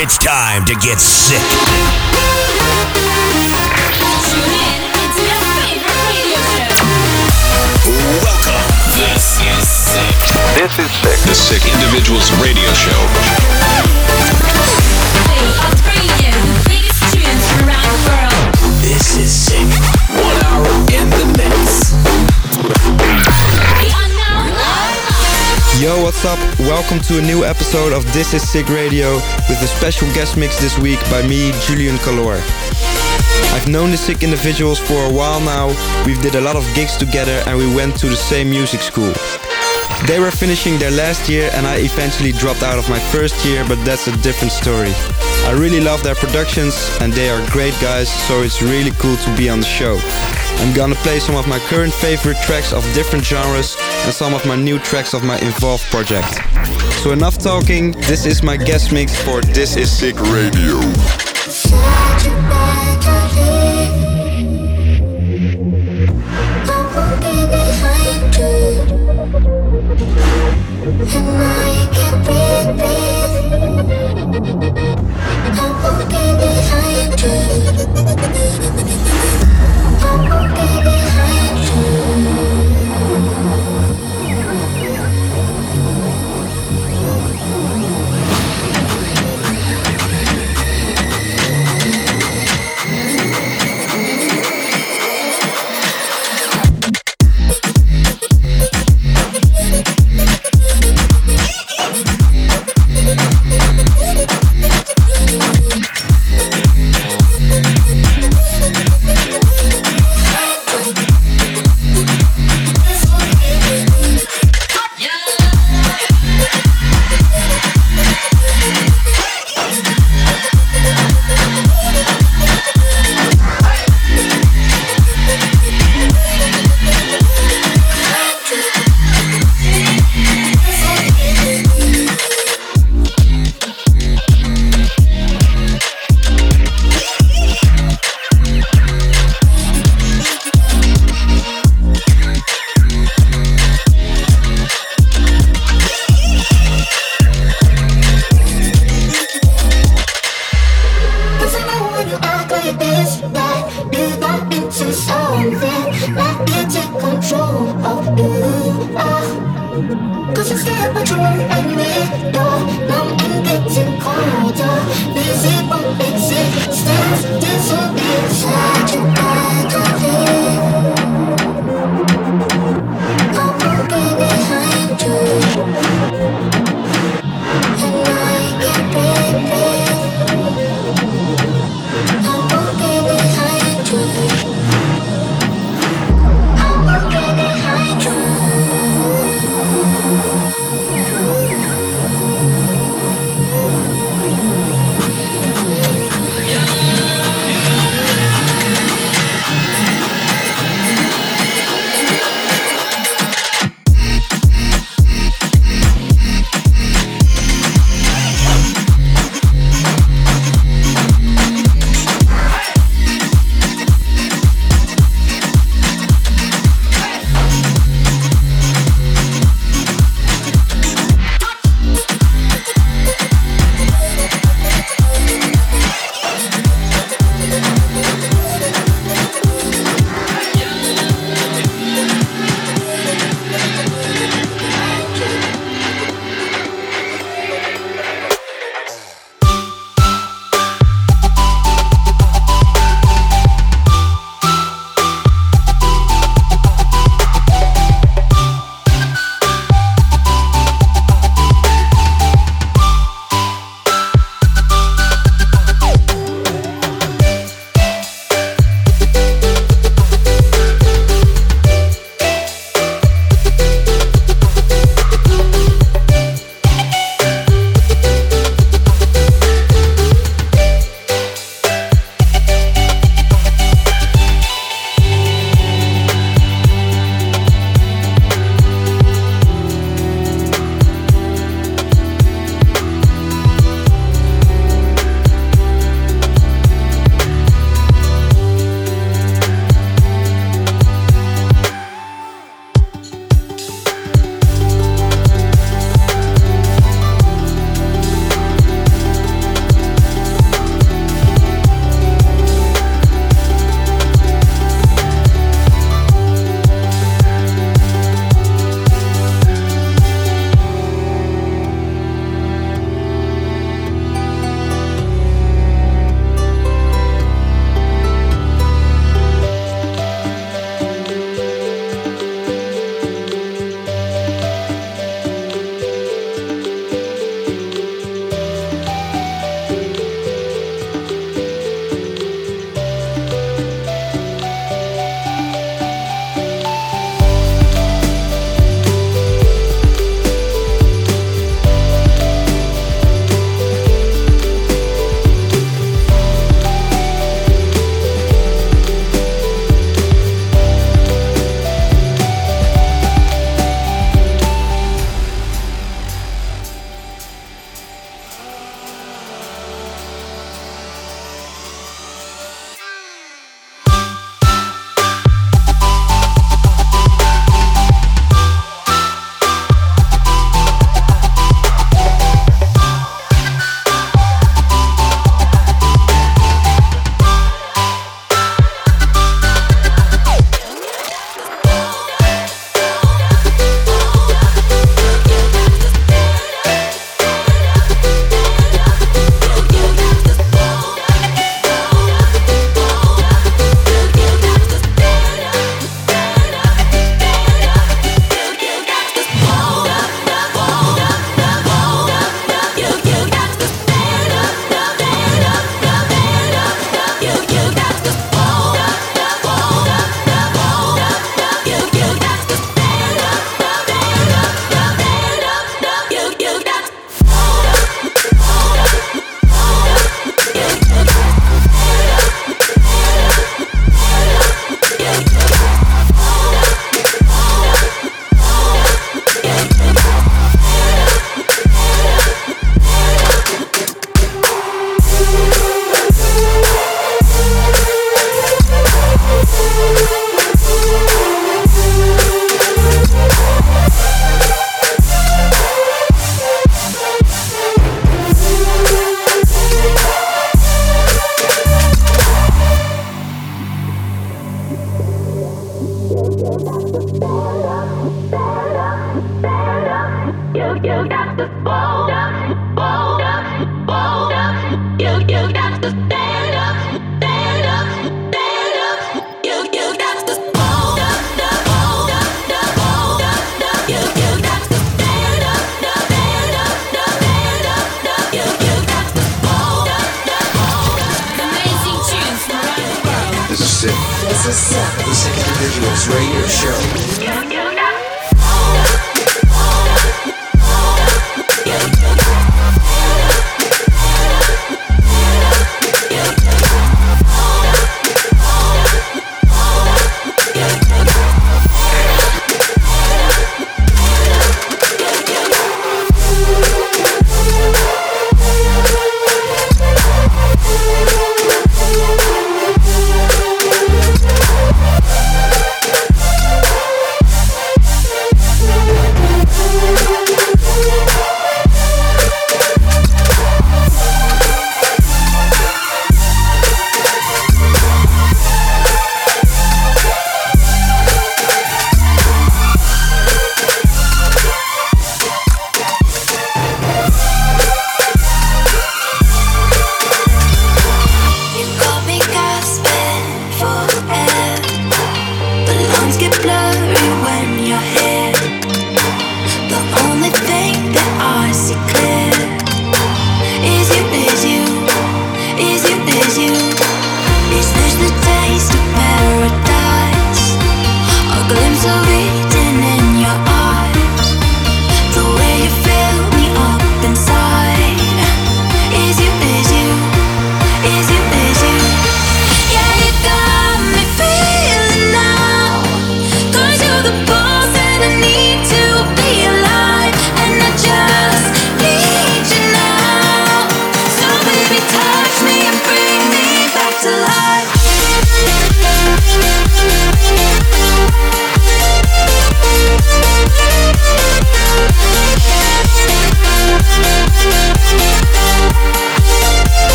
It's time to get sick. Tune in into your favorite radio show. Welcome. This is Sick. This is sick. The Sick Individuals Radio Show. Play on radio the biggest tunes from around the world. This is sick. Yo, what's up? Welcome to a new episode of This Is Sick Radio with a special guest mix this week by me, Julian Calor. I've known the Sick individuals for a while now. We've did a lot of gigs together and we went to the same music school. They were finishing their last year and I eventually dropped out of my first year, but that's a different story. I really love their productions and they are great guys, so it's really cool to be on the show. I'm gonna play some of my current favorite tracks of different genres and some of my new tracks of my Involve project. So enough talking, this is my guest mix for This Is Sick Radio. Cause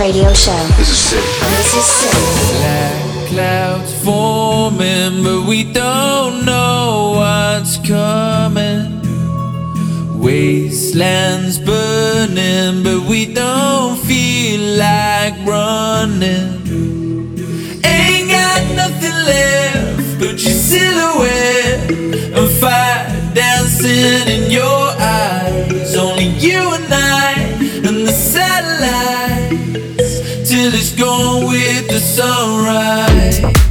Radio Show. This is sick. This is sick. Black clouds forming, but we don't know what's coming. Wastelands burning, but we don't feel like running. Ain't got nothing left but your silhouette and fire dancing till it's gone with the sunrise.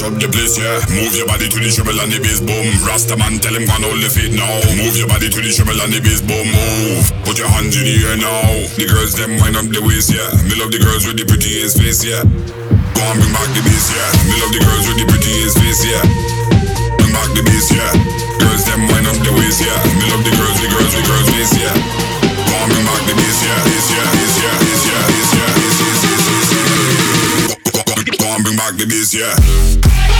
Mash up the place, yeah. Move your body to the treble and the bass, boom. Rasta man, tell him go and hold the feet now. Move your body to the treble and the bass, boom. Move. Put your hands in the air now. The girls them wind up the waist, yeah. Me love the girls with the prettiest face, yeah. Go on, bring back the bass, yeah. Me love the girls with the prettiest face, yeah. Bring back the bass, yeah. Girls them wind up the waist, yeah. Me love the girls, the girls, the girls face, yeah. Go on, bring back the. Bass, yeah, bass, yeah, bass, back to this, yeah.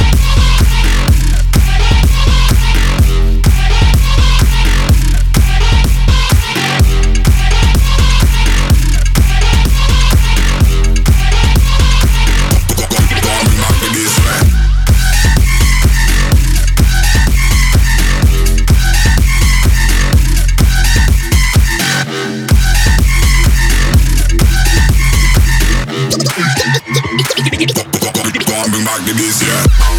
The bass, yeah.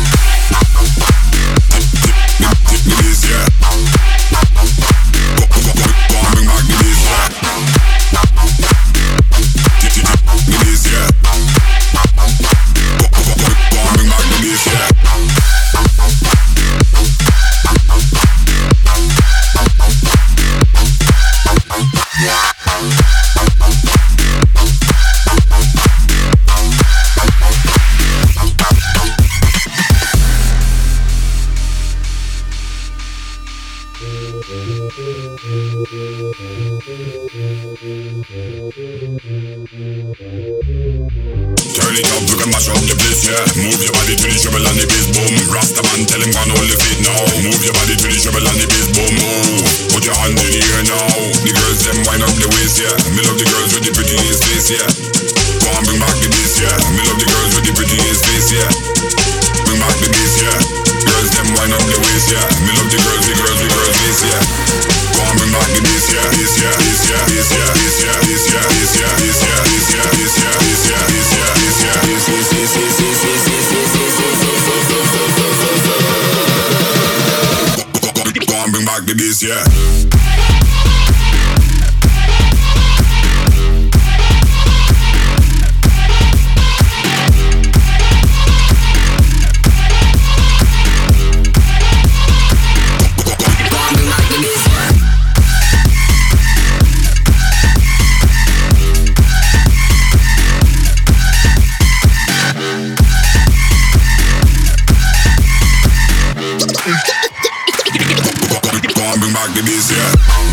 Turn it up, we can mash up the place, yeah. Move your body to the treble and the bass, boom. Rasta man, tell him go and hold the feet now. Move your body to the treble and the bass, boom. Move. Put your hand in the air now. The girls them wind up the waist, yeah. Me love the girls with the prettiest face, yeah. Go on, bring back the bass, yeah. Me love the girls with the prettiest face, yeah. Bring back the bass, yeah. Girls them wind up the waist, yeah. Me love the girls, the girls, the girls Bombing back the beats, yeah. Yeah.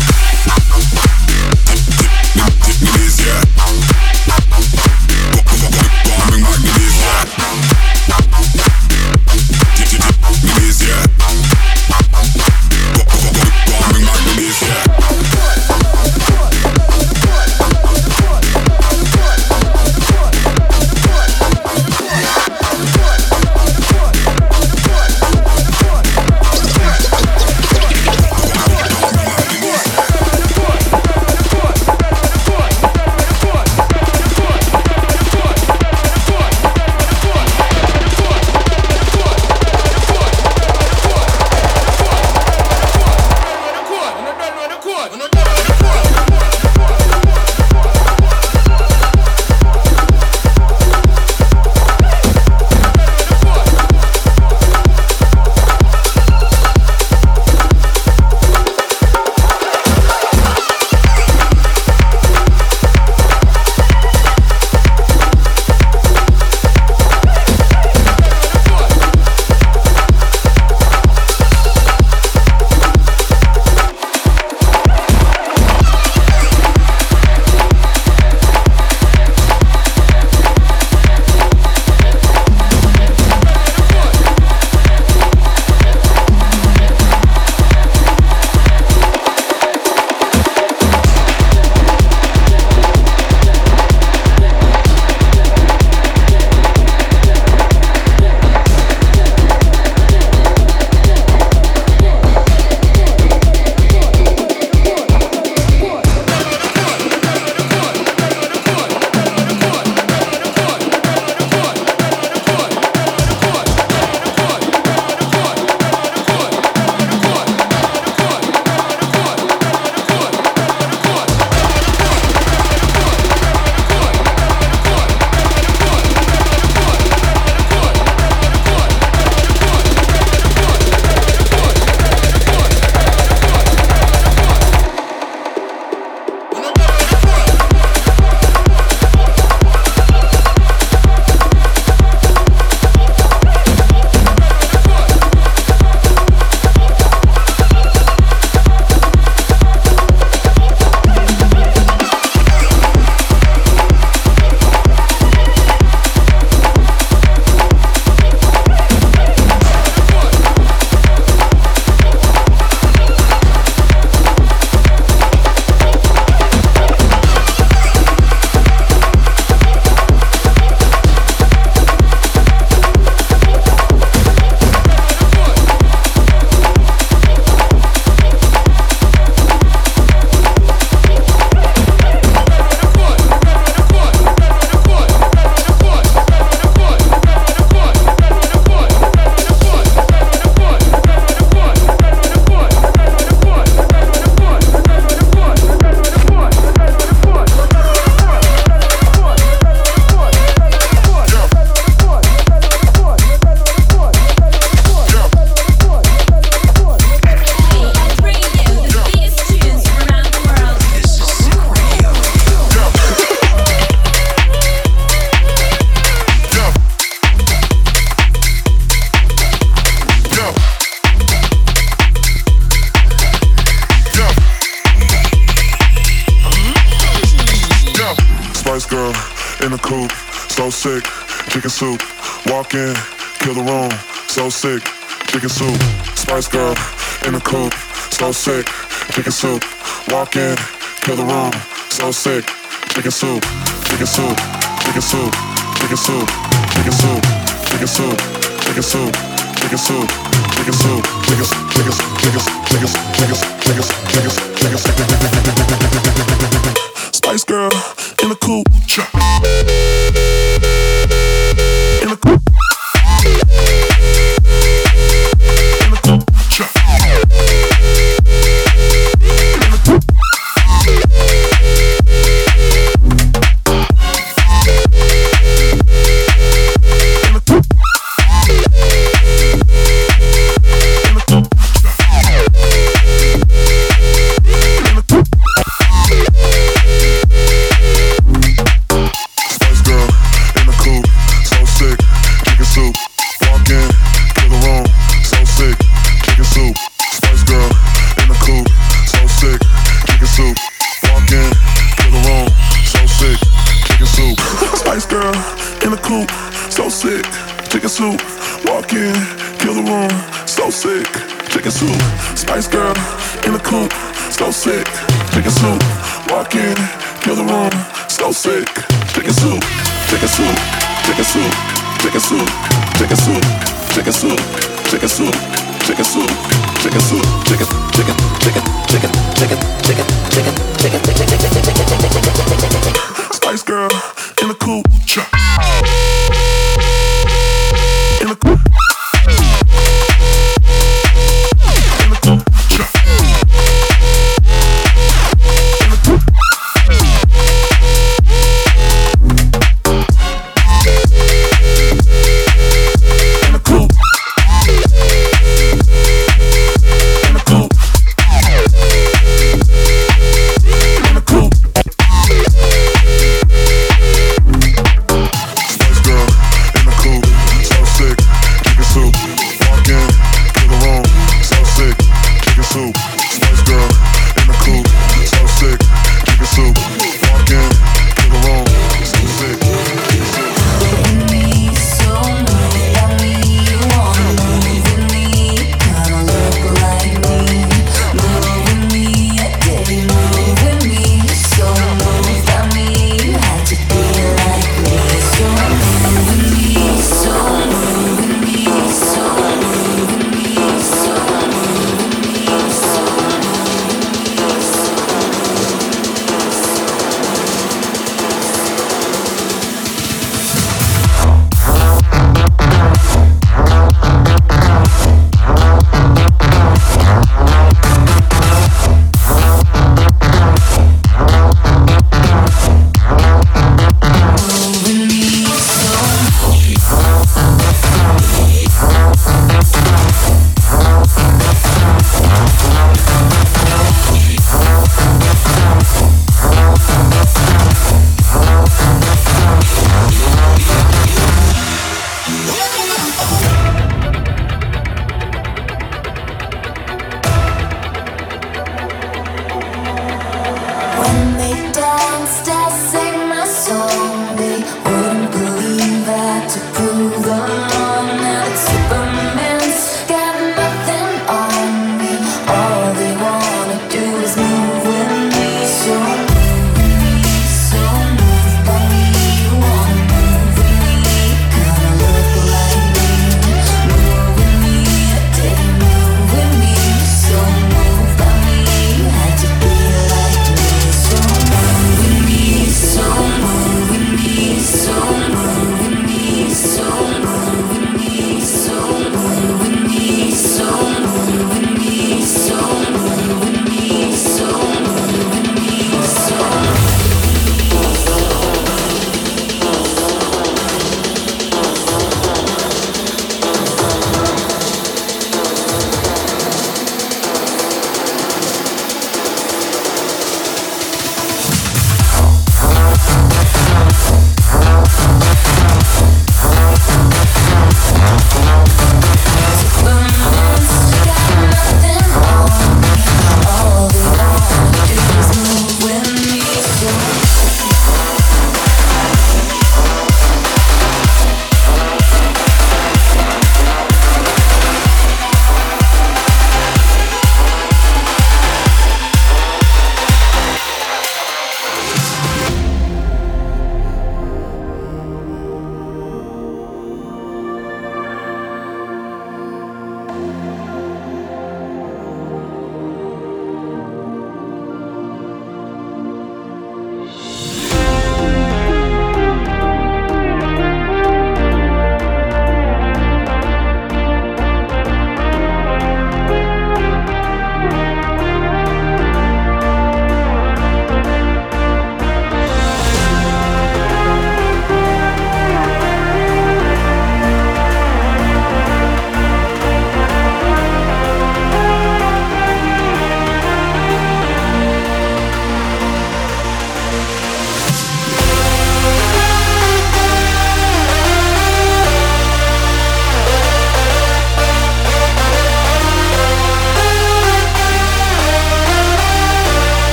Sick, chicken soup. Walk in, kill the room, so sick, chicken soup, chicken soup, chicken soup, chicken soup, chicken soup, chicken soup, chicken soup, chicken soup, chicken soup, chicken, chicken, chicken, chicken, chicken, chicken, chicken, chicken, chicken, Spice Girl in the coupe.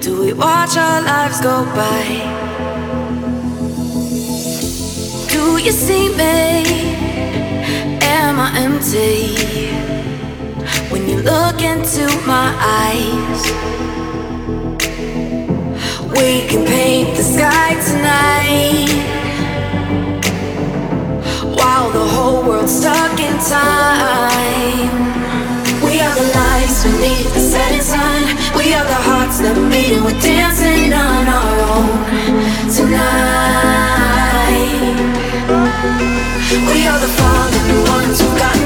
Do we watch our lives go by? Do you see me? Am I empty? When you look into my eyes, we can paint the sky tonight. While the whole world's stuck in time are the lights beneath the setting sun. We are the hearts that beat and we're dancing on our own tonight. We are the fallen ones who got.